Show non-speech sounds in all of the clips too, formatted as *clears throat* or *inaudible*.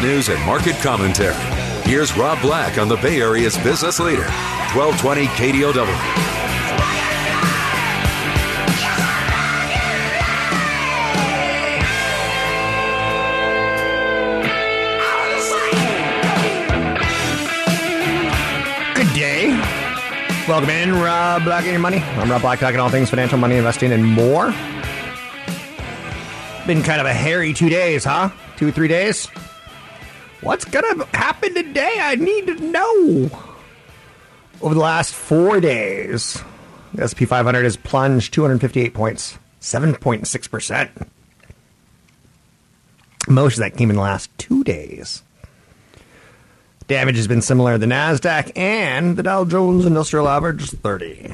news and market commentary. Here's Rob Black on the Bay Area's business leader, 1220 KDOW. Good day. Welcome in, Rob Black and Your Money. I'm Rob Black, talking all things financial, money, investing, and more. Been kind of a hairy two days, huh? Two three days? What's gonna happen today? I need to know. Over the last four days, the S&P 500 has plunged 258 points, 7.6%. Most of that came in the last two days. Damage has been similar to the NASDAQ and the Dow Jones Industrial Average 30.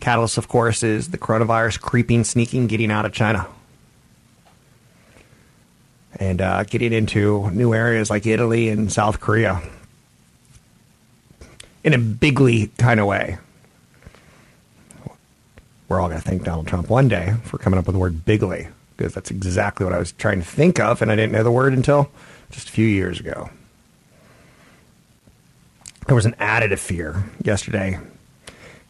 Catalyst, of course, is the coronavirus creeping, sneaking, getting out of China. And uh, getting into new areas like Italy and South Korea in a bigly kind of way. We're all going to thank Donald Trump one day for coming up with the word bigly, because that's exactly what I was trying to think of, and I didn't know the word until just a few years ago there was an additive fear yesterday.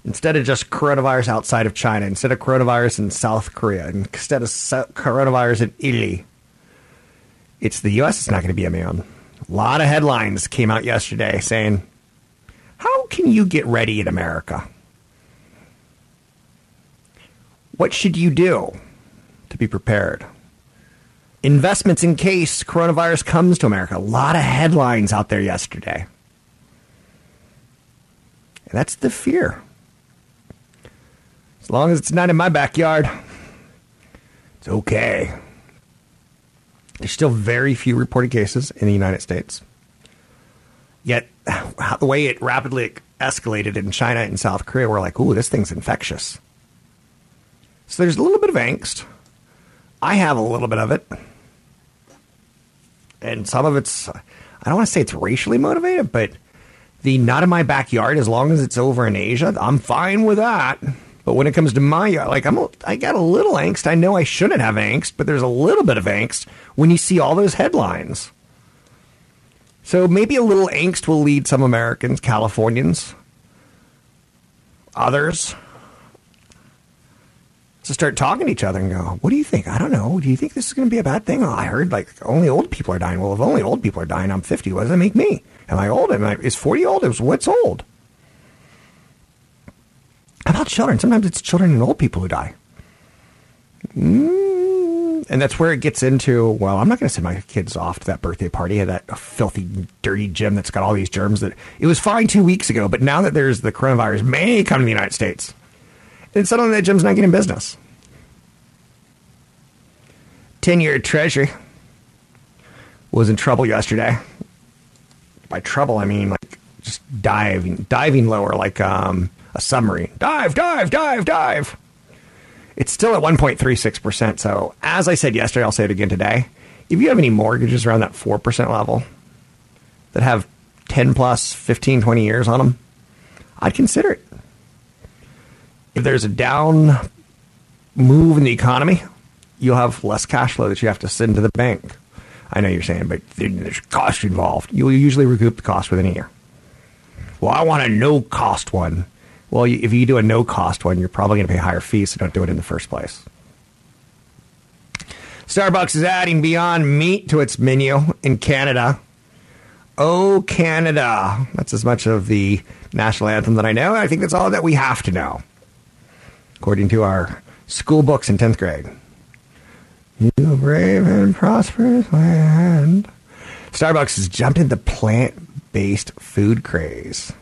Instead of just coronavirus outside of China, instead of coronavirus in South Korea, instead of coronavirus in Italy, it's the U.S. It's not going to be immune. A lot of headlines came out yesterday saying, How can you get ready in America? What should you do to be prepared? Investments in case coronavirus comes to America. A lot of headlines out there yesterday. And that's the fear. As long as it's not in my backyard, it's okay. There's still very few reported cases in the United States. Yet, *sighs* the way it rapidly escalated in China and South Korea, we're like, ooh, this thing's infectious. So there's a little bit of angst. I have a little bit of it. And some of it's, I don't want to say it's racially motivated, but the not in my backyard as long as it's over in Asia, I'm fine with that. But when it comes to my yard, like I'm, I got a little angst. I know I shouldn't have angst, but there's a little bit of angst when you see all those headlines. So maybe a little angst will lead some Americans, Californians, others to start talking to each other and go, "What do you think? I don't know. Do you think this is going to be a bad thing? Oh, I heard like only old people are dying. Well, if only old people are dying, I'm 50. What does that make me? Am I old? Am I, is 40 old? Is what's old? About children? Sometimes it's children and old people who die. Mm, and that's where it gets into, well, I'm not going to send my kids off to that birthday party at that filthy, dirty gym that's got all these germs that it was fine two weeks ago, but now that there's the coronavirus may come to the United States, and suddenly that gym's not getting business. 10 year treasury was in trouble yesterday by trouble, I mean like just diving, diving lower, like um, a submarine. Dive, dive, dive, dive. It's still at 1.36%. So, as I said yesterday, I'll say it again today. If you have any mortgages around that 4% level that have 10 plus, 15, 20 years on them, I'd consider it. if there's a down move in the economy, you'll have less cash flow that you have to send to the bank. I know you're saying, but there's cost involved. You'll usually recoup the cost within a year. Well, I want a no cost one. Well, if you do a no cost one, you're probably going to pay higher fees, so don't do it in the first place. Starbucks is adding Beyond Meat to its menu in Canada. Oh, Canada. That's as much of the national anthem that I know. I think that's all that we have to know, according to our school books in 10th grade. You brave and prosperous land. Starbucks has jumped into plant based food craze.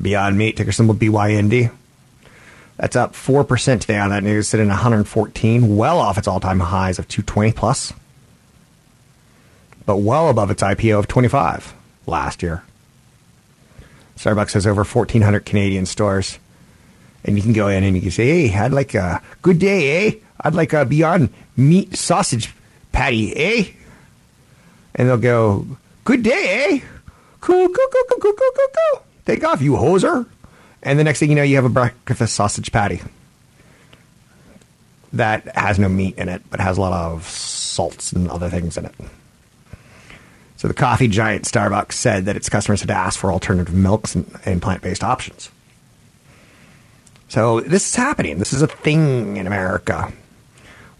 Beyond Meat, ticker symbol BYND. That's up 4% today on that news, sitting at 114, well off its all time highs of 220 plus, but well above its IPO of 25 last year. Starbucks has over 1,400 Canadian stores. And you can go in and you can say, hey, I'd like a good day, eh? I'd like a Beyond Meat sausage patty, eh? And they'll go, good day, eh? Cool, cool, cool, cool, cool, cool, cool, cool. Take off, you hoser. And the next thing you know, you have a breakfast sausage patty that has no meat in it, but has a lot of salts and other things in it. So the coffee giant Starbucks said that its customers had asked for alternative milks and, and plant based options. So this is happening. This is a thing in America.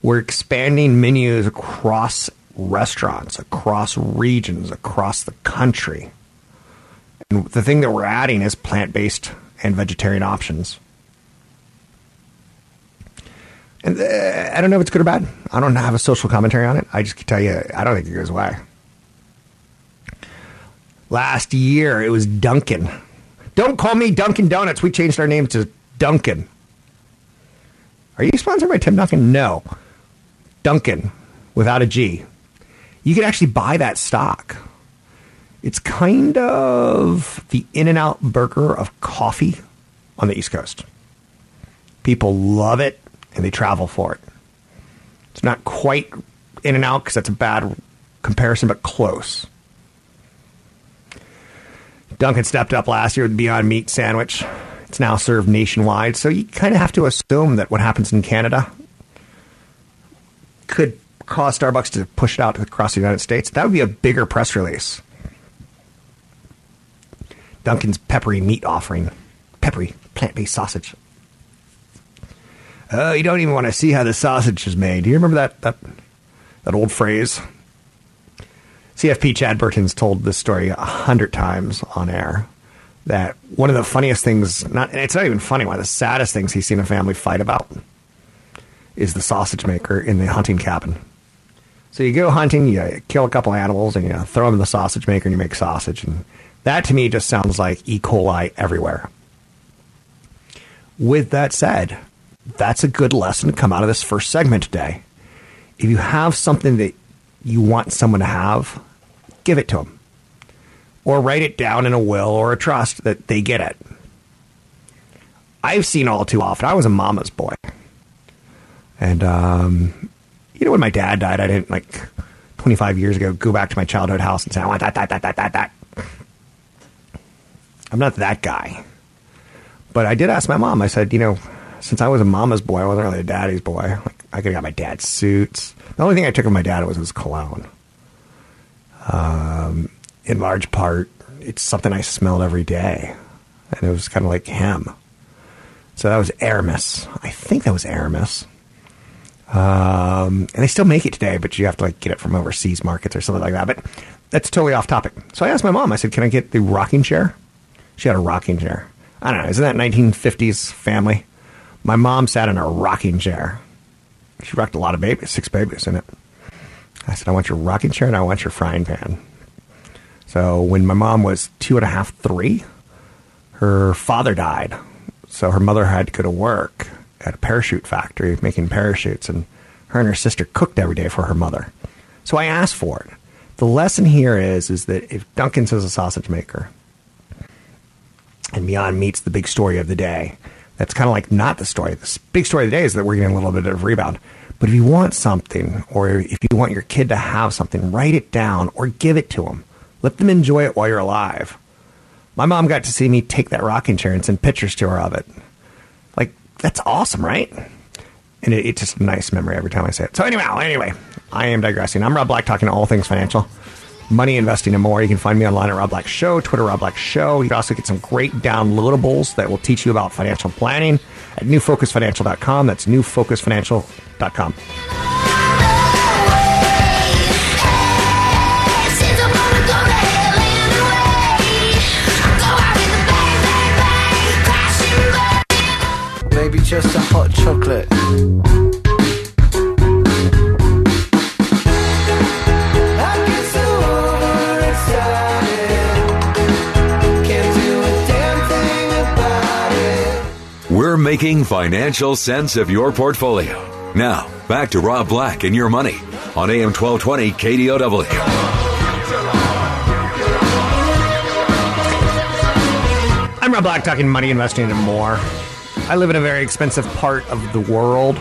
We're expanding menus across restaurants, across regions, across the country. And the thing that we're adding is plant based and vegetarian options. And uh, I don't know if it's good or bad. I don't have a social commentary on it. I just can tell you, I don't think it goes away. Last year, it was Dunkin'. Don't call me Dunkin' Donuts. We changed our name to Dunkin'. Are you sponsored by Tim Duncan? No. Dunkin' without a G. You can actually buy that stock. It's kind of the In N Out burger of coffee on the East Coast. People love it and they travel for it. It's not quite In N Out because that's a bad comparison, but close. Dunkin' stepped up last year with the Beyond Meat sandwich. It's now served nationwide, so you kind of have to assume that what happens in Canada could cause Starbucks to push it out across the United States. That would be a bigger press release. Dunkin's peppery meat offering, peppery plant-based sausage. Oh, you don't even want to see how the sausage is made. Do you remember that that that old phrase? CFP Chad Burton's told this story a hundred times on air. That one of the funniest things, not it's not even funny. One of the saddest things he's seen a family fight about is the sausage maker in the hunting cabin. So you go hunting, you kill a couple animals, and you throw them in the sausage maker, and you make sausage. And that to me just sounds like E. coli everywhere. With that said, that's a good lesson to come out of this first segment today. If you have something that you want someone to have, give it to them. Or write it down in a will or a trust that they get it. I've seen all too often. I was a mama's boy. And, um, you know, when my dad died, I didn't like 25 years ago go back to my childhood house and say, I want that, that, that, that, that, that. I'm not that guy. But I did ask my mom, I said, you know, since I was a mama's boy, I wasn't really a daddy's boy. Like, I could have got my dad's suits. The only thing I took of my dad was his cologne. Um, in large part, it's something I smelled every day. And it was kind of like him. So that was Aramis. I think that was Aramis. Um, and they still make it today, but you have to like get it from overseas markets or something like that. But that's totally off topic. So I asked my mom, I said, can I get the rocking chair? She had a rocking chair. I don't know. Isn't that 1950s family? My mom sat in a rocking chair. She rocked a lot of babies, six babies in it. I said, I want your rocking chair and I want your frying pan. So when my mom was two and a half, three, her father died. So her mother had to go to work at a parachute factory making parachutes, and her and her sister cooked every day for her mother. So I asked for it. The lesson here is is that if Dunkin's is a sausage maker, and Beyond Meat's the big story of the day, that's kind of like not the story. The big story of the day is that we're getting a little bit of rebound. But if you want something, or if you want your kid to have something, write it down or give it to them. Let them enjoy it while you're alive. My mom got to see me take that rocking chair and send pictures to her of it. Like that's awesome, right? And it, it's just a nice memory every time I say it. So anyway, anyway, I am digressing. I'm Rob Black talking to all things financial, money, investing, and more. You can find me online at Rob Black Show, Twitter Rob Black Show. You can also get some great downloadables that will teach you about financial planning at newfocusfinancial.com. That's newfocusfinancial.com. Maybe just a hot chocolate. Making financial sense of your portfolio. Now, back to Rob Black and your money on AM 1220 KDOW. I'm Rob Black talking money, investing, and more. I live in a very expensive part of the world.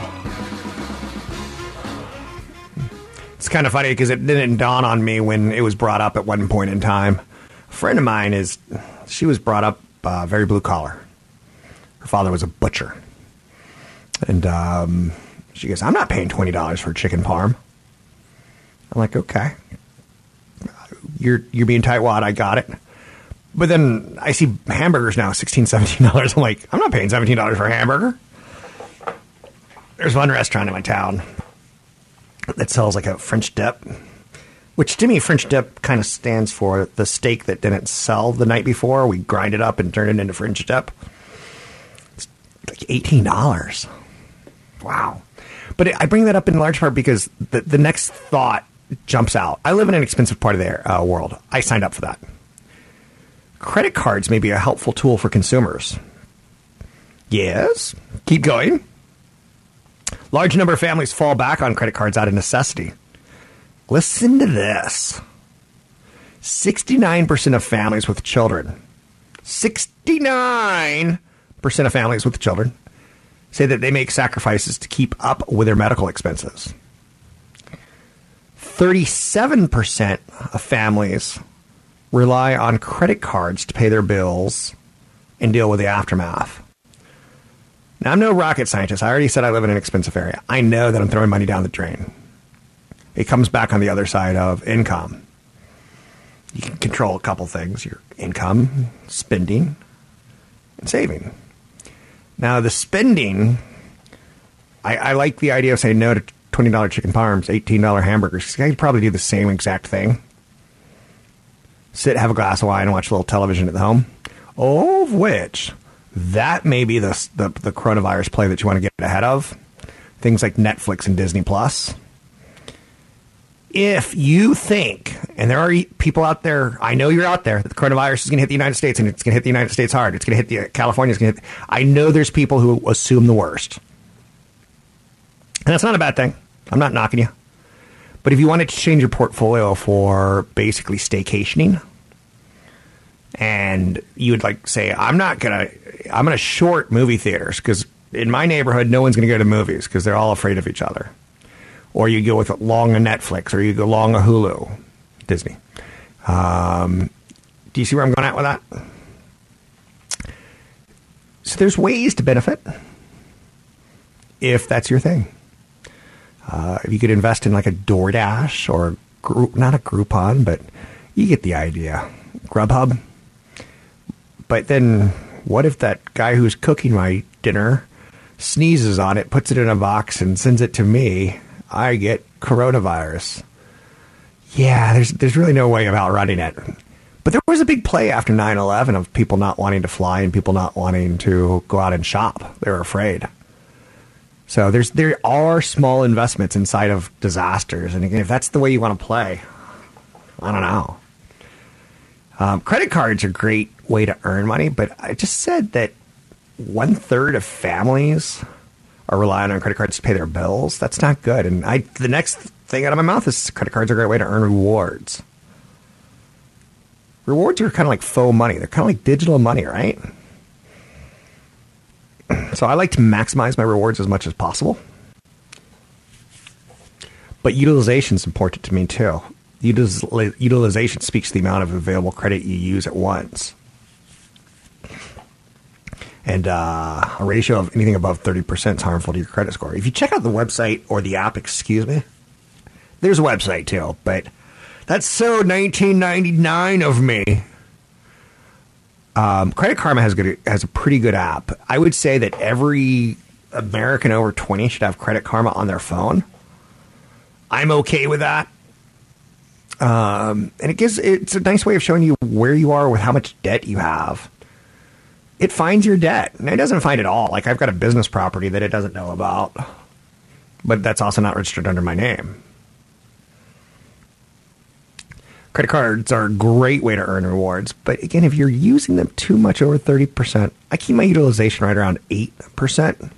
It's kind of funny because it didn't dawn on me when it was brought up at one point in time. A friend of mine is, she was brought up uh, very blue collar. Her father was a butcher. And um, she goes, I'm not paying $20 for chicken parm. I'm like, okay. You're, you're being tightwad. I got it. But then I see hamburgers now, $16, $17. I'm like, I'm not paying $17 for a hamburger. There's one restaurant in my town that sells like a French dip, which to me, French dip kind of stands for the steak that didn't sell the night before. We grind it up and turn it into French dip. Like $18. Wow. But I bring that up in large part because the, the next thought jumps out. I live in an expensive part of the uh, world. I signed up for that credit cards may be a helpful tool for consumers. Yes, keep going. Large number of families fall back on credit cards out of necessity. Listen to this 69% of families with children, 69% of families with children say that they make sacrifices to keep up with their medical expenses. 37% of families rely on credit cards to pay their bills and deal with the aftermath. Now, I'm no rocket scientist. I already said I live in an expensive area. I know that I'm throwing money down the drain. It comes back on the other side of income. You can control a couple things your income, spending, and saving. Now, the spending, I, I like the idea of saying no to $20 chicken parms, $18 hamburgers. I could probably do the same exact thing sit, have a glass of wine, and watch a little television at the home. All of which, that may be the, the, the coronavirus play that you want to get ahead of. Things like Netflix and Disney Plus. If you think, and there are people out there, I know you're out there, that the coronavirus is going to hit the United States and it's going to hit the United States hard. It's going to hit the California. It's going to hit. I know there's people who assume the worst, and that's not a bad thing. I'm not knocking you. But if you wanted to change your portfolio for basically staycationing, and you would like say, I'm not gonna, I'm gonna short movie theaters because in my neighborhood, no one's gonna go to movies because they're all afraid of each other. Or you go with long a Netflix, or you go long a Hulu, Disney. Um, do you see where I'm going at with that? So there's ways to benefit if that's your thing. Uh, if you could invest in like a DoorDash or group, not a Groupon, but you get the idea. Grubhub. But then, what if that guy who's cooking my dinner sneezes on it, puts it in a box, and sends it to me? I get coronavirus. Yeah, there's there's really no way of outrunning it. But there was a big play after 9/11 of people not wanting to fly and people not wanting to go out and shop. They were afraid. So there's there are small investments inside of disasters, and again, if that's the way you want to play, I don't know. Um, credit cards are a great way to earn money, but I just said that one third of families are relying on credit cards to pay their bills. That's not good. And I the next thing out of my mouth is credit cards are a great way to earn rewards. Rewards are kind of like faux money. They're kind of like digital money, right? So I like to maximize my rewards as much as possible. But utilization is important to me too. Utilization speaks to the amount of available credit you use at once. And uh, a ratio of anything above 30% is harmful to your credit score. If you check out the website or the app, excuse me, there's a website too, but that's so 1999 of me. Um, Credit Karma has good has a pretty good app. I would say that every American over 20 should have Credit Karma on their phone. I'm okay with that. Um, and it gives it's a nice way of showing you where you are with how much debt you have. It finds your debt, and it doesn't find it all. Like I've got a business property that it doesn't know about, but that's also not registered under my name. Credit cards are a great way to earn rewards, but again, if you're using them too much over 30%, I keep my utilization right around 8%.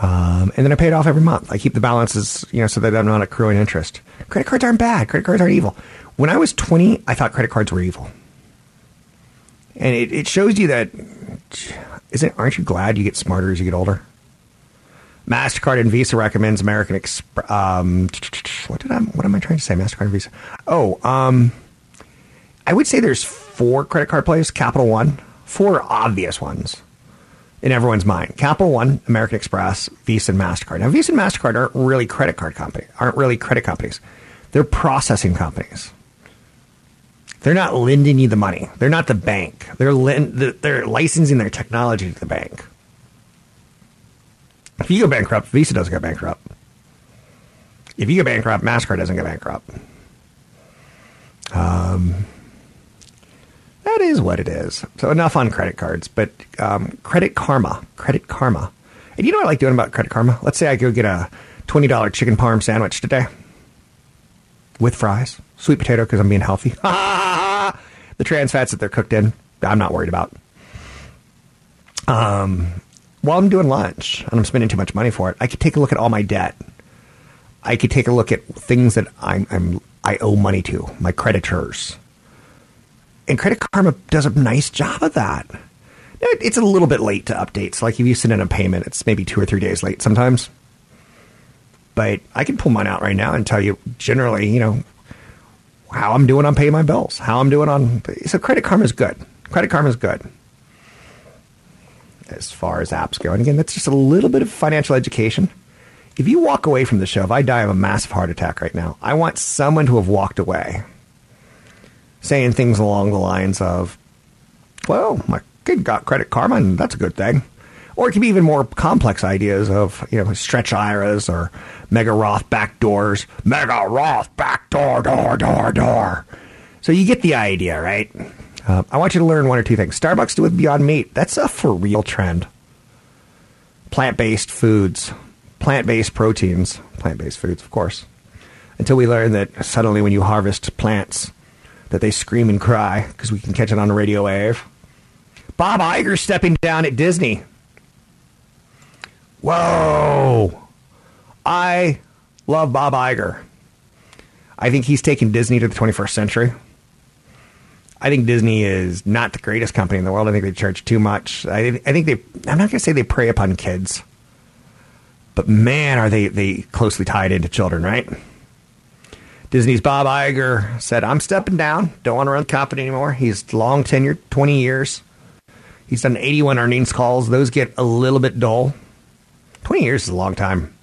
Um, and then I pay it off every month. I keep the balances, you know, so that I'm not accruing interest. Credit cards aren't bad. Credit cards aren't evil. When I was 20, I thought credit cards were evil. And it, it shows you that, isn't, aren't you glad you get smarter as you get older? Mastercard and Visa recommends American Express. Um, what did I? What am I trying to say? Mastercard and Visa. Oh, um, I would say there's four credit card players. Capital One, four obvious ones in everyone's mind. Capital One, American Express, Visa, and Mastercard. Now, Visa and Mastercard aren't really credit card company. Aren't really credit companies. They're processing companies. They're not lending you the money. They're not the bank. They're they're licensing their technology to the bank. If you go bankrupt, Visa doesn't go bankrupt. If you go bankrupt, MasterCard doesn't go bankrupt. Um, that is what it is. So enough on credit cards, but um, Credit Karma. Credit Karma. And you know what I like doing about Credit Karma? Let's say I go get a $20 chicken parm sandwich today with fries, sweet potato because I'm being healthy. *laughs* the trans fats that they're cooked in, I'm not worried about. Um, while I'm doing lunch and I'm spending too much money for it, I could take a look at all my debt. I could take a look at things that I'm, I'm I owe money to, my creditors. And Credit Karma does a nice job of that. It's a little bit late to update. So, like if you send in a payment, it's maybe two or three days late sometimes. But I can pull mine out right now and tell you generally, you know, how I'm doing on paying my bills, how I'm doing on. So, Credit Karma is good. Credit Karma is good as far as apps go. And again, that's just a little bit of financial education. If you walk away from the show, if I die of a massive heart attack right now, I want someone to have walked away saying things along the lines of, well, my kid got credit karma, and that's a good thing. Or it could be even more complex ideas of, you know, stretch IRAs or mega Roth backdoors. Mega Roth backdoor, door, door, door. So you get the idea, right? Uh, I want you to learn one or two things. Starbucks do with Beyond Meat. That's a for real trend. Plant based foods, plant based proteins, plant based foods, of course. Until we learn that suddenly when you harvest plants, that they scream and cry because we can catch it on the radio wave. Bob Iger stepping down at Disney. Whoa! I love Bob Iger. I think he's taken Disney to the 21st century. I think Disney is not the greatest company in the world. I think they charge too much. I, I think they. I'm not going to say they prey upon kids, but man, are they they closely tied into children, right? Disney's Bob Iger said, "I'm stepping down. Don't want to run the company anymore." He's long tenured, 20 years. He's done 81 earnings calls. Those get a little bit dull. 20 years is a long time.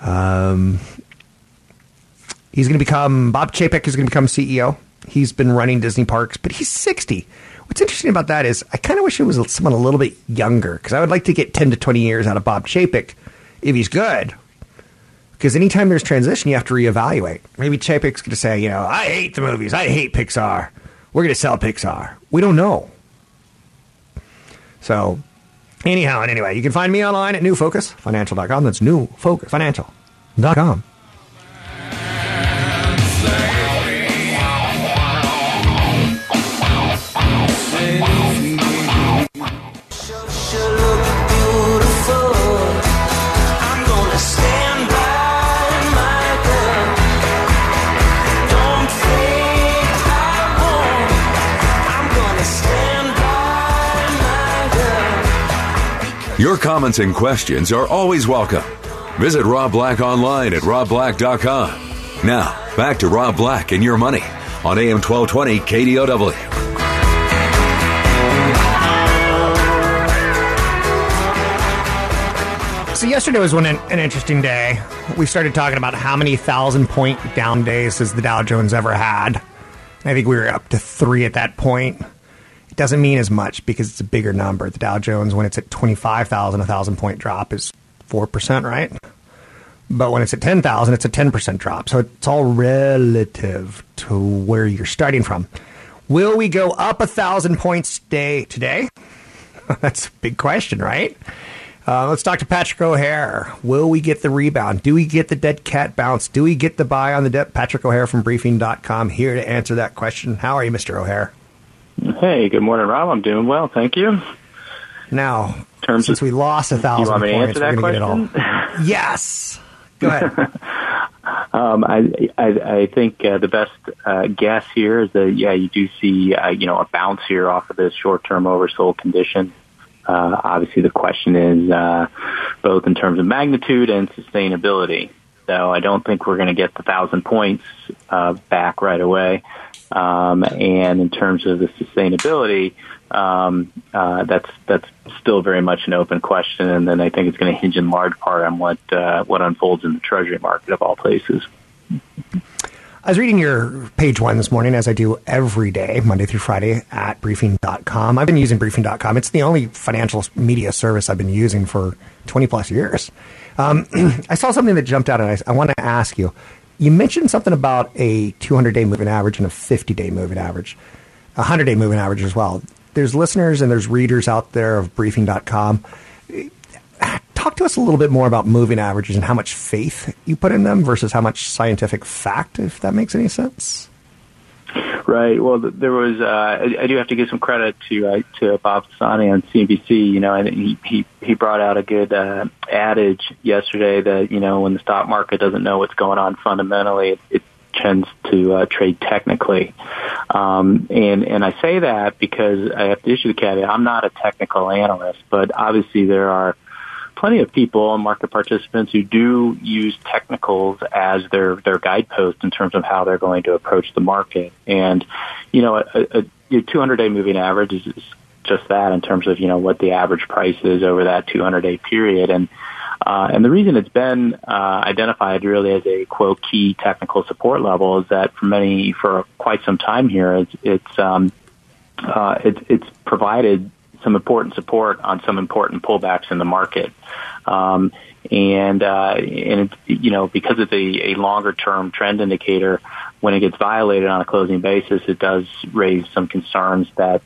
Um, he's going to become Bob Chapek is going to become CEO. He's been running Disney parks, but he's 60. What's interesting about that is I kind of wish it was someone a little bit younger because I would like to get 10 to 20 years out of Bob Chapek if he's good. Because anytime there's transition, you have to reevaluate. Maybe Chapek's going to say, you know, I hate the movies. I hate Pixar. We're going to sell Pixar. We don't know. So, anyhow and anyway, you can find me online at newfocusfinancial.com. That's newfocusfinancial.com. Your comments and questions are always welcome. Visit Rob Black online at robblack.com. Now, back to Rob Black and your money on AM 1220 KDOW. So yesterday was one an interesting day. We started talking about how many thousand point down days has the Dow Jones ever had. I think we were up to three at that point. Doesn't mean as much because it's a bigger number. The Dow Jones, when it's at 25,000, a thousand point drop is 4%, right? But when it's at 10,000, it's a 10% drop. So it's all relative to where you're starting from. Will we go up a thousand points day today? *laughs* That's a big question, right? Uh, let's talk to Patrick O'Hare. Will we get the rebound? Do we get the dead cat bounce? Do we get the buy on the dip? Patrick O'Hare from briefing.com here to answer that question. How are you, Mr. O'Hare? Hey, good morning, Rob. I'm doing well. Thank you. Now, Terms since of, we lost a thousand you want me points, to answer that question? *laughs* yes. Go ahead. *laughs* um, I, I, I think uh, the best uh, guess here is that yeah, you do see uh, you know a bounce here off of this short-term oversold condition. Uh, obviously, the question is uh, both in terms of magnitude and sustainability. So I don't think we're going to get the thousand points uh, back right away. Um, and in terms of the sustainability, um, uh, that's that's still very much an open question. And then I think it's going to hinge in large part on what uh, what unfolds in the Treasury market of all places. I was reading your page one this morning, as I do every day, Monday through Friday, at briefing.com. I've been using briefing.com. It's the only financial media service I've been using for 20 plus years. Um, *clears throat* I saw something that jumped out, and I, I want to ask you. You mentioned something about a 200 day moving average and a 50 day moving average, a 100 day moving average as well. There's listeners and there's readers out there of briefing.com talk to us a little bit more about moving averages and how much faith you put in them versus how much scientific fact, if that makes any sense. *laughs* Right. Well, there was. Uh, I, I do have to give some credit to uh, to Bob Pisani on CNBC. You know, and he he he brought out a good uh, adage yesterday that you know when the stock market doesn't know what's going on fundamentally, it, it tends to uh, trade technically. Um, and and I say that because I have to issue the caveat. I'm not a technical analyst, but obviously there are plenty of people and market participants who do use technicals as their their guidepost in terms of how they're going to approach the market. And you know, a, a 200 day moving average is just that in terms of you know what the average price is over that 200 day period. And uh, and the reason it's been uh, identified really as a quote key technical support level is that for many for quite some time here, it's it's um, uh, it's, it's provided some important support on some important pullbacks in the market. Um, and uh, and it, you know because it's a, a longer term trend indicator, when it gets violated on a closing basis, it does raise some concerns that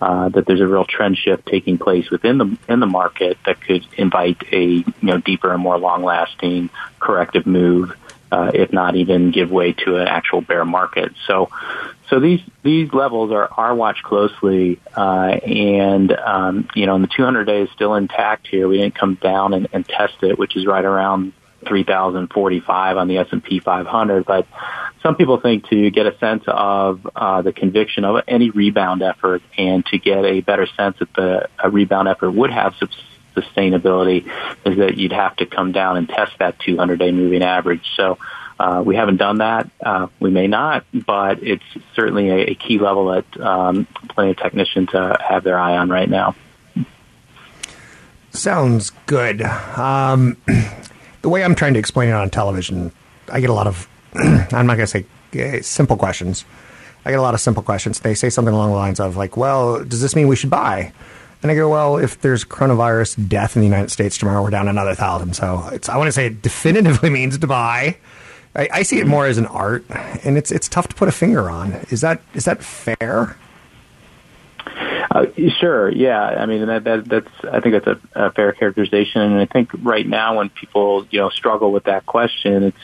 uh, that there's a real trend shift taking place within the in the market that could invite a you know deeper and more long lasting corrective move uh, if not even give way to an actual bear market. So, so these these levels are are watched closely, uh, and um, you know, and the 200 day is still intact here. We didn't come down and, and test it, which is right around 3,045 on the S&P 500. But some people think to get a sense of uh, the conviction of any rebound effort and to get a better sense that the a rebound effort would have sustainability is that you'd have to come down and test that 200 day moving average. So uh, we haven't done that. Uh, we may not, but it's certainly a, a key level that um, plenty of technicians uh, have their eye on right now. Sounds good. Um, *clears throat* the way I'm trying to explain it on television, I get a lot of, *clears throat* I'm not going to say uh, simple questions. I get a lot of simple questions. They say something along the lines of, like, well, does this mean we should buy? And I go, well, if there's coronavirus death in the United States tomorrow, we're down another thousand. So it's, I want to say it definitively *laughs* means to buy. I, I, see it more as an art, and it's it's tough to put a finger on. Is that is that fair? Uh, sure. Yeah. I mean, that, that that's I think that's a, a, fair characterization, and I think right now when people you know struggle with that question, it's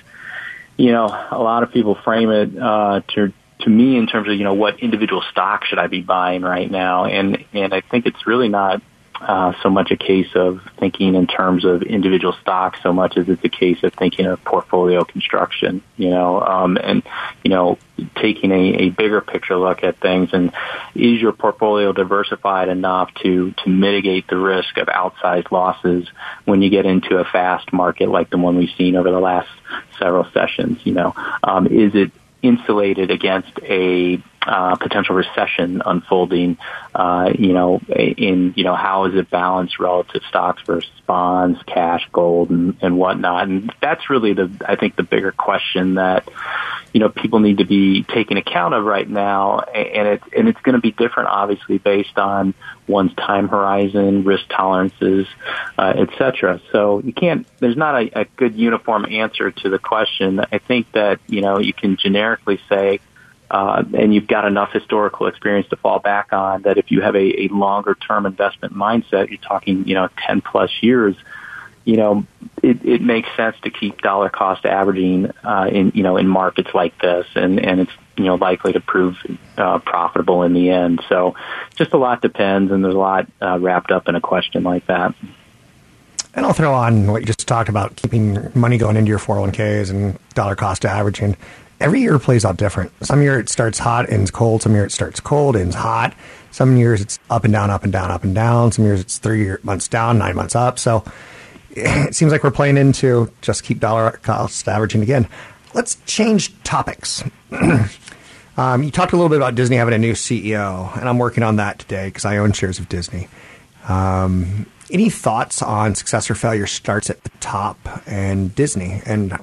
you know a lot of people frame it uh, to to me in terms of you know what individual stock should I be buying right now, and and I think it's really not uh, so much a case of thinking in terms of individual stocks so much as it's a case of thinking of portfolio construction, you know, um, and, you know, taking a, a bigger picture look at things and is your portfolio diversified enough to, to mitigate the risk of outsized losses when you get into a fast market like the one we've seen over the last several sessions, you know, um, is it insulated against a uh, potential recession unfolding. Uh, you know, in you know how is it balanced relative stocks versus bonds, cash, gold, and, and whatnot. And that's really the I think the bigger question that you know people need to be taking account of right now, and it's and it's going to be different, obviously, based on one's time horizon, risk tolerances, uh, etc. So you can't. There's not a, a good uniform answer to the question. I think that you know you can generically say. Uh, and you've got enough historical experience to fall back on that if you have a, a longer term investment mindset, you're talking, you know, 10 plus years, you know, it, it makes sense to keep dollar cost averaging uh, in you know in markets like this, and and it's you know likely to prove uh, profitable in the end. So, just a lot depends, and there's a lot uh, wrapped up in a question like that. And I'll throw on what you just talked about, keeping money going into your 401ks and dollar cost averaging. Every year plays out different. Some year it starts hot, ends cold. Some year it starts cold, ends hot. Some years it's up and down, up and down, up and down. Some years it's three months down, nine months up. So *laughs* it seems like we're playing into just keep dollar cost averaging again. Let's change topics. *clears throat* um, you talked a little bit about Disney having a new CEO, and I'm working on that today because I own shares of Disney. Um, any thoughts on success or failure starts at the top and Disney? And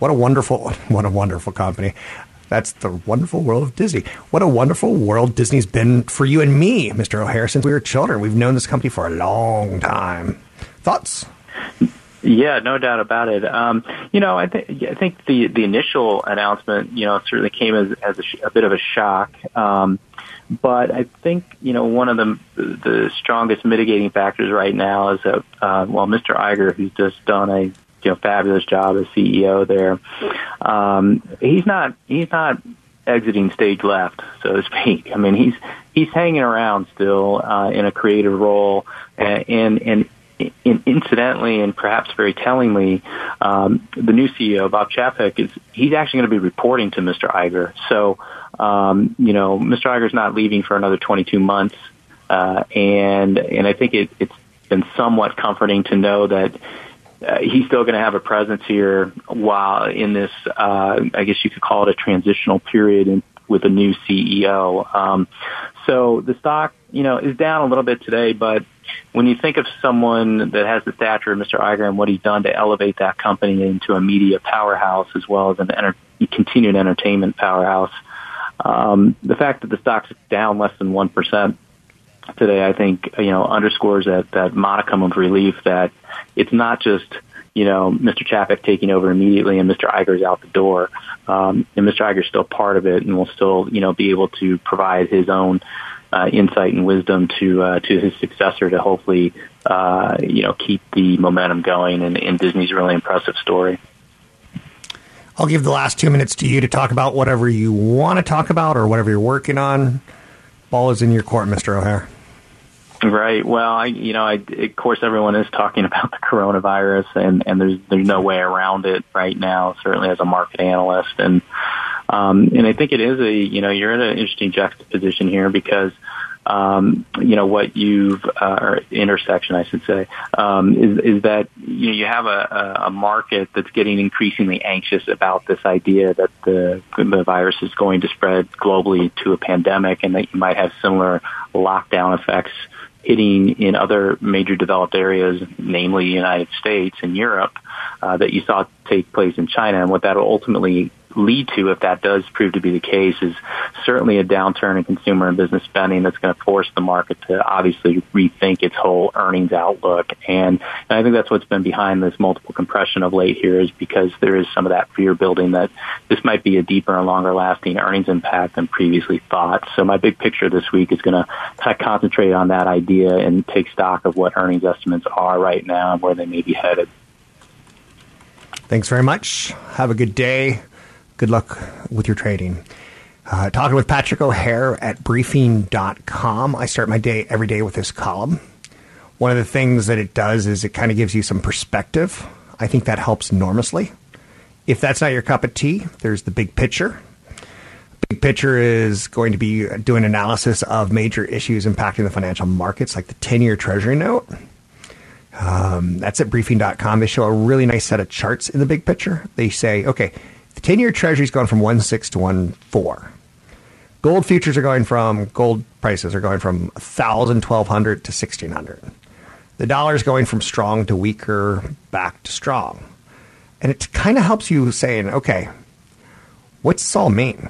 what a wonderful, *laughs* what a wonderful company. That's the wonderful world of Disney. What a wonderful world Disney's been for you and me, Mr. O'Hare, since we were children. We've known this company for a long time. Thoughts? Yeah, no doubt about it. Um, you know, I think I think the the initial announcement, you know, certainly came as as a, sh- a bit of a shock. Um, but I think you know one of the the strongest mitigating factors right now is that uh, well, Mr. Iger, who's just done a you know fabulous job as CEO there, um, he's not he's not exiting stage left, so to speak. I mean, he's he's hanging around still uh, in a creative role, and and, and in, incidentally and perhaps very tellingly, um, the new CEO Bob Chapek is he's actually going to be reporting to Mr. Iger. So, um, you know, Mr. Iger's not leaving for another 22 months, uh, and and I think it, it's been somewhat comforting to know that. Uh, he's still going to have a presence here while in this, uh, I guess you could call it a transitional period in, with a new CEO. Um, so the stock, you know, is down a little bit today, but when you think of someone that has the stature of Mr. Iger and what he's done to elevate that company into a media powerhouse as well as an enter- continued entertainment powerhouse, um, the fact that the stock's down less than 1% today, I think, you know, underscores that, that modicum of relief that it's not just, you know, Mr. Chapek taking over immediately and Mr. Iger's out the door. Um, and Mr. Iger's still part of it and will still, you know, be able to provide his own uh, insight and wisdom to uh, to his successor to hopefully uh, you know keep the momentum going in, in Disney's really impressive story. I'll give the last two minutes to you to talk about whatever you want to talk about or whatever you're working on. Ball is in your court, Mr. O'Hare. Right. Well, I, you know, I, of course, everyone is talking *laughs* about the coronavirus, and and there's there's no way around it right now. Certainly, as a market analyst, and um, and I think it is a you know you're in an interesting juxtaposition here because um, you know what you've uh, or intersection I should say um, is is that you know you have a, a market that's getting increasingly anxious about this idea that the the virus is going to spread globally to a pandemic and that you might have similar lockdown effects hitting in other major developed areas, namely the United States and Europe, uh, that you saw take place in China, and what that will ultimately lead to, if that does prove to be the case, is certainly a downturn in consumer and business spending that's going to force the market to obviously rethink its whole earnings outlook. And, and I think that's what's been behind this multiple compression of late here is because there is some of that fear building that this might be a deeper and longer lasting earnings impact than previously thought. So my big picture this week is going to kind of concentrate on that idea and take stock of what earnings estimates are right now and where they may be headed. Thanks very much. Have a good day. Good luck with your trading. Uh, talking with Patrick O'Hare at briefing.com. I start my day every day with this column. One of the things that it does is it kind of gives you some perspective. I think that helps enormously. If that's not your cup of tea, there's the big picture. Big picture is going to be doing analysis of major issues impacting the financial markets, like the 10 year Treasury note. Um, that's at briefing.com. They show a really nice set of charts in the big picture. They say, okay, The 10 year treasury is going from 1.6 to 1.4. Gold futures are going from, gold prices are going from 1,000, 1,200 to 1,600. The dollar is going from strong to weaker, back to strong. And it kind of helps you saying, okay, what's this all mean?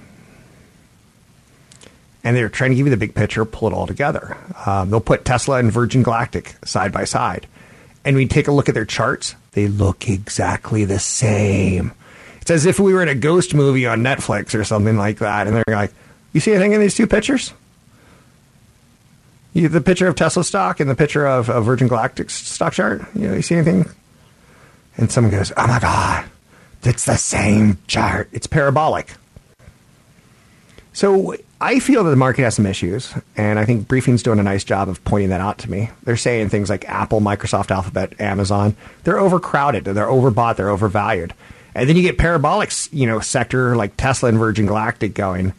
And they're trying to give you the big picture, pull it all together. Um, they'll put Tesla and Virgin Galactic side by side. And we take a look at their charts, they look exactly the same. It's as if we were in a ghost movie on Netflix or something like that. And they're like, you see anything in these two pictures? You, the picture of Tesla stock and the picture of, of Virgin Galactic stock chart. You know, you see anything? And someone goes, "Oh my god, it's the same chart. It's parabolic." So I feel that the market has some issues, and I think Briefing's doing a nice job of pointing that out to me. They're saying things like Apple, Microsoft, Alphabet, Amazon. They're overcrowded. They're overbought. They're overvalued. And then you get parabolic, you know, sector like Tesla and Virgin Galactic going.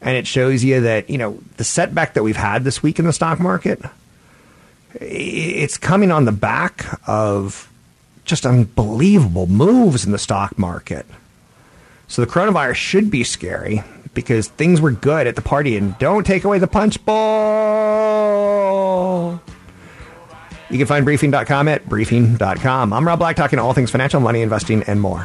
And it shows you that you know the setback that we've had this week in the stock market it's coming on the back of just unbelievable moves in the stock market. So the coronavirus should be scary because things were good at the party. And don't take away the punch bowl. You can find briefing.com at briefing.com i'm rob black talking all things financial money investing and more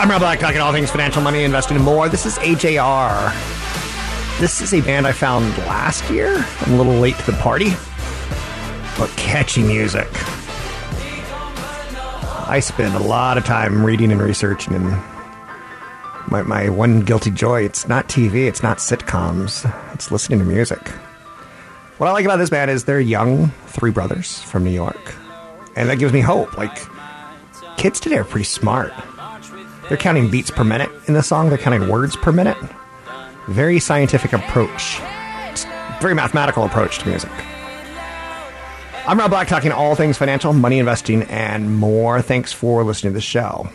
I'm Rob Black, talking all things financial, money, investing, and more. This is AJR. This is a band I found last year. I'm a little late to the party, but catchy music. I spend a lot of time reading and researching, and my, my one guilty joy it's not TV, it's not sitcoms, it's listening to music. What I like about this band is they're young, three brothers from New York, and that gives me hope. Like, kids today are pretty smart. They're counting beats per minute in the song, they're counting words per minute. Very scientific approach, very mathematical approach to music. I'm Rob Black, talking all things financial, money investing, and more. Thanks for listening to the show.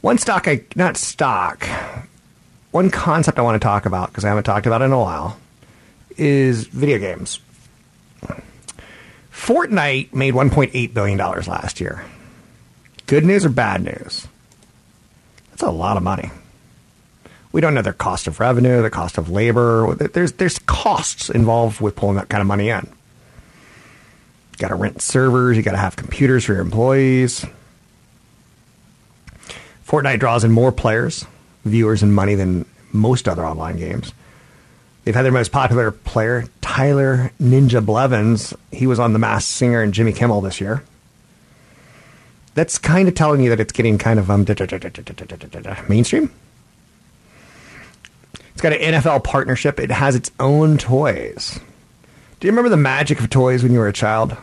One stock, I not stock, one concept I want to talk about because I haven't talked about it in a while is video games. Fortnite made 1.8 billion dollars last year. Good news or bad news? That's a lot of money. We don't know their cost of revenue, the cost of labor. There's there's costs involved with pulling that kind of money in You got to rent servers, you got to have computers for your employees. Fortnite draws in more players, viewers, and money than most other online games. They've had their most popular player, Tyler Ninja Blevins. He was on The Masked Singer and Jimmy Kimmel this year. That's kind of telling you that it's getting kind of um, mainstream. It's got an NFL partnership. It has its own toys. Do you remember the magic of toys when you were a child?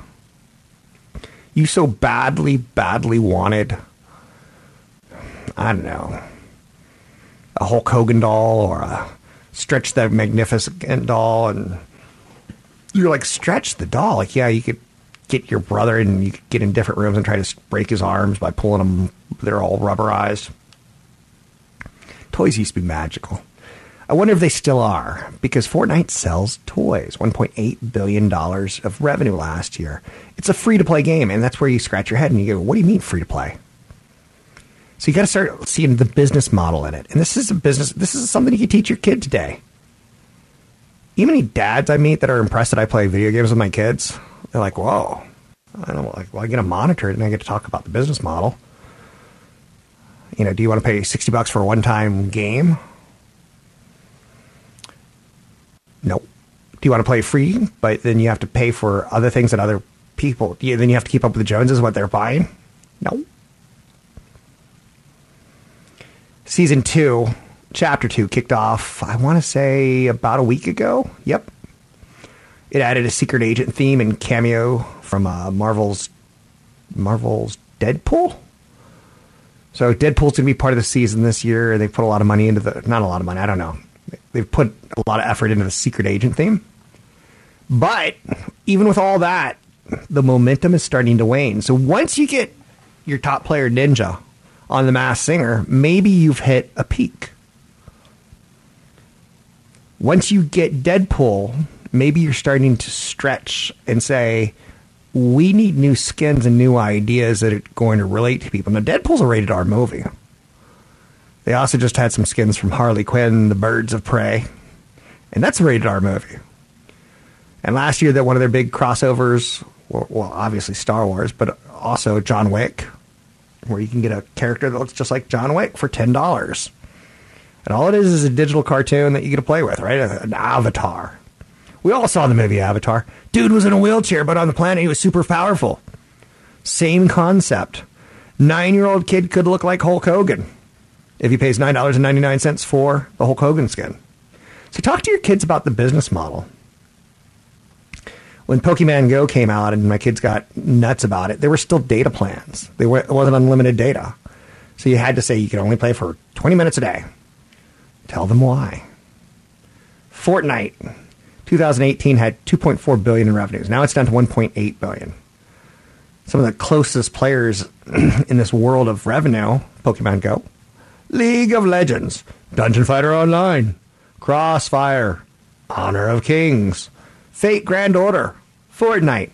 you so badly, badly wanted, I don't know, a Hulk Hogan doll or a Stretch the Magnificent doll, and you're like, Stretch the doll. Like, yeah, you could get your brother and you get in different rooms and try to break his arms by pulling them. They're all rubberized. Toys used to be magical. I wonder if they still are, because Fortnite sells toys. $1.8 billion of revenue last year. It's a free to play game, and that's where you scratch your head and you go, what do you mean free to play? So you got to start seeing the business model in it. And this is a business, this is something you can teach your kid today. Even any dads I meet that are impressed that I play video games with my kids, they're like, whoa. I don't like, well, I get to monitor it and I get to talk about the business model. You know, do you want to pay 60 bucks for a one time game? No. Do you want to play free, but then you have to pay for other things that other people? then you have to keep up with the Joneses what they're buying. No. Season two, chapter two, kicked off. I want to say about a week ago. Yep. It added a secret agent theme and cameo from uh, Marvel's Marvel's Deadpool. So Deadpool's to be part of the season this year. They put a lot of money into the not a lot of money. I don't know. They've put a lot of effort into the secret agent theme. But even with all that, the momentum is starting to wane. So once you get your top player Ninja on the Masked Singer, maybe you've hit a peak. Once you get Deadpool, maybe you're starting to stretch and say, we need new skins and new ideas that are going to relate to people. Now, Deadpool's a rated R movie. They also just had some skins from Harley Quinn, The Birds of Prey, and that's a rated R movie. And last year, that one of their big crossovers, well, well, obviously Star Wars, but also John Wick, where you can get a character that looks just like John Wick for ten dollars. And all it is is a digital cartoon that you get to play with, right? An avatar. We all saw the movie Avatar. Dude was in a wheelchair, but on the planet he was super powerful. Same concept. Nine year old kid could look like Hulk Hogan if he pays $9.99 for the Hulk Hogan skin. So talk to your kids about the business model. When Pokemon Go came out and my kids got nuts about it, there were still data plans. They were, it wasn't unlimited data. So you had to say you could only play for 20 minutes a day. Tell them why. Fortnite 2018 had 2.4 billion in revenues. Now it's down to 1.8 billion. Some of the closest players *clears throat* in this world of revenue, Pokemon Go, League of Legends, Dungeon Fighter Online, Crossfire, Honor of Kings, Fate Grand Order, Fortnite.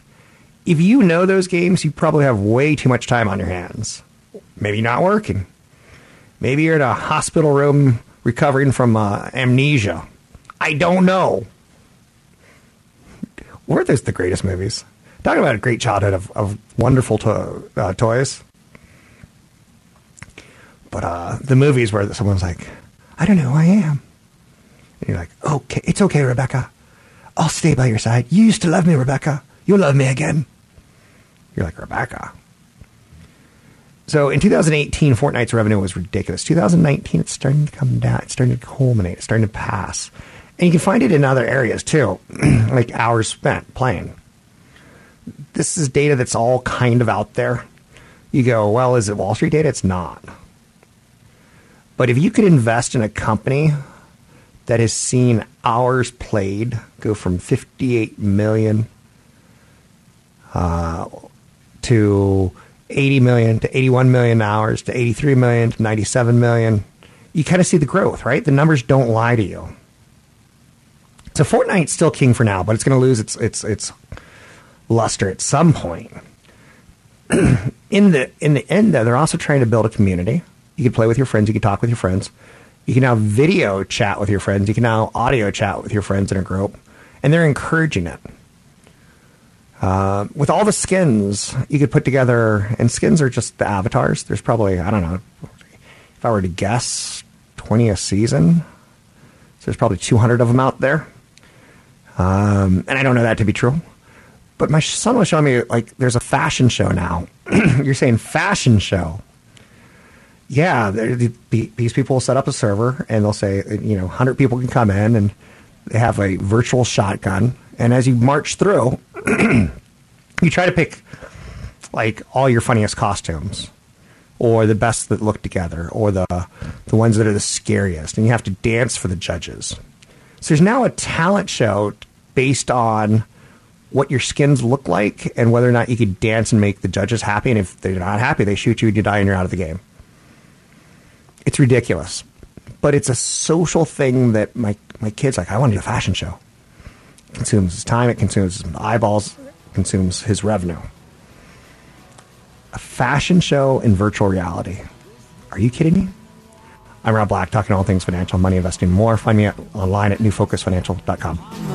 If you know those games, you probably have way too much time on your hands. Maybe not working. Maybe you're in a hospital room recovering from uh, amnesia. I don't know. Were those the greatest movies? Talking about a great childhood of, of wonderful to, uh, toys. But uh, the movies where someone's like, I don't know who I am. And you're like, okay, it's okay, Rebecca. I'll stay by your side. You used to love me, Rebecca. You'll love me again. You're like, Rebecca. So in 2018, Fortnite's revenue was ridiculous. 2019, it's starting to come down. It's starting to culminate. It's starting to pass. And you can find it in other areas too, *clears throat* like hours spent playing. This is data that's all kind of out there. You go, well, is it Wall Street data? It's not. But if you could invest in a company that has seen hours played go from 58 million uh, to 80 million to 81 million hours to 83 million to 97 million, you kind of see the growth, right? The numbers don't lie to you. So Fortnite's still king for now, but it's going to lose its its its luster at some point. *clears throat* in the in the end, though, they're also trying to build a community. You can play with your friends. You can talk with your friends. You can now video chat with your friends. You can now audio chat with your friends in a group, and they're encouraging it. Uh, with all the skins you could put together, and skins are just the avatars. There's probably I don't know if I were to guess twenty a season. So there's probably 200 of them out there. Um, and I don't know that to be true. But my son was showing me, like, there's a fashion show now. *clears throat* You're saying fashion show. Yeah, the, the, these people will set up a server and they'll say, you know, 100 people can come in and they have a virtual shotgun. And as you march through, *clears throat* you try to pick, like, all your funniest costumes or the best that look together or the, the ones that are the scariest. And you have to dance for the judges. So there's now a talent show based on what your skins look like and whether or not you could dance and make the judges happy. And if they're not happy, they shoot you and you die and you're out of the game. It's ridiculous. But it's a social thing that my, my kid's like, I want to do a fashion show. It consumes his time, it consumes his eyeballs, consumes his revenue. A fashion show in virtual reality. Are you kidding me? I'm Rob Black, talking all things financial, money, investing, more. Find me online at newfocusfinancial.com.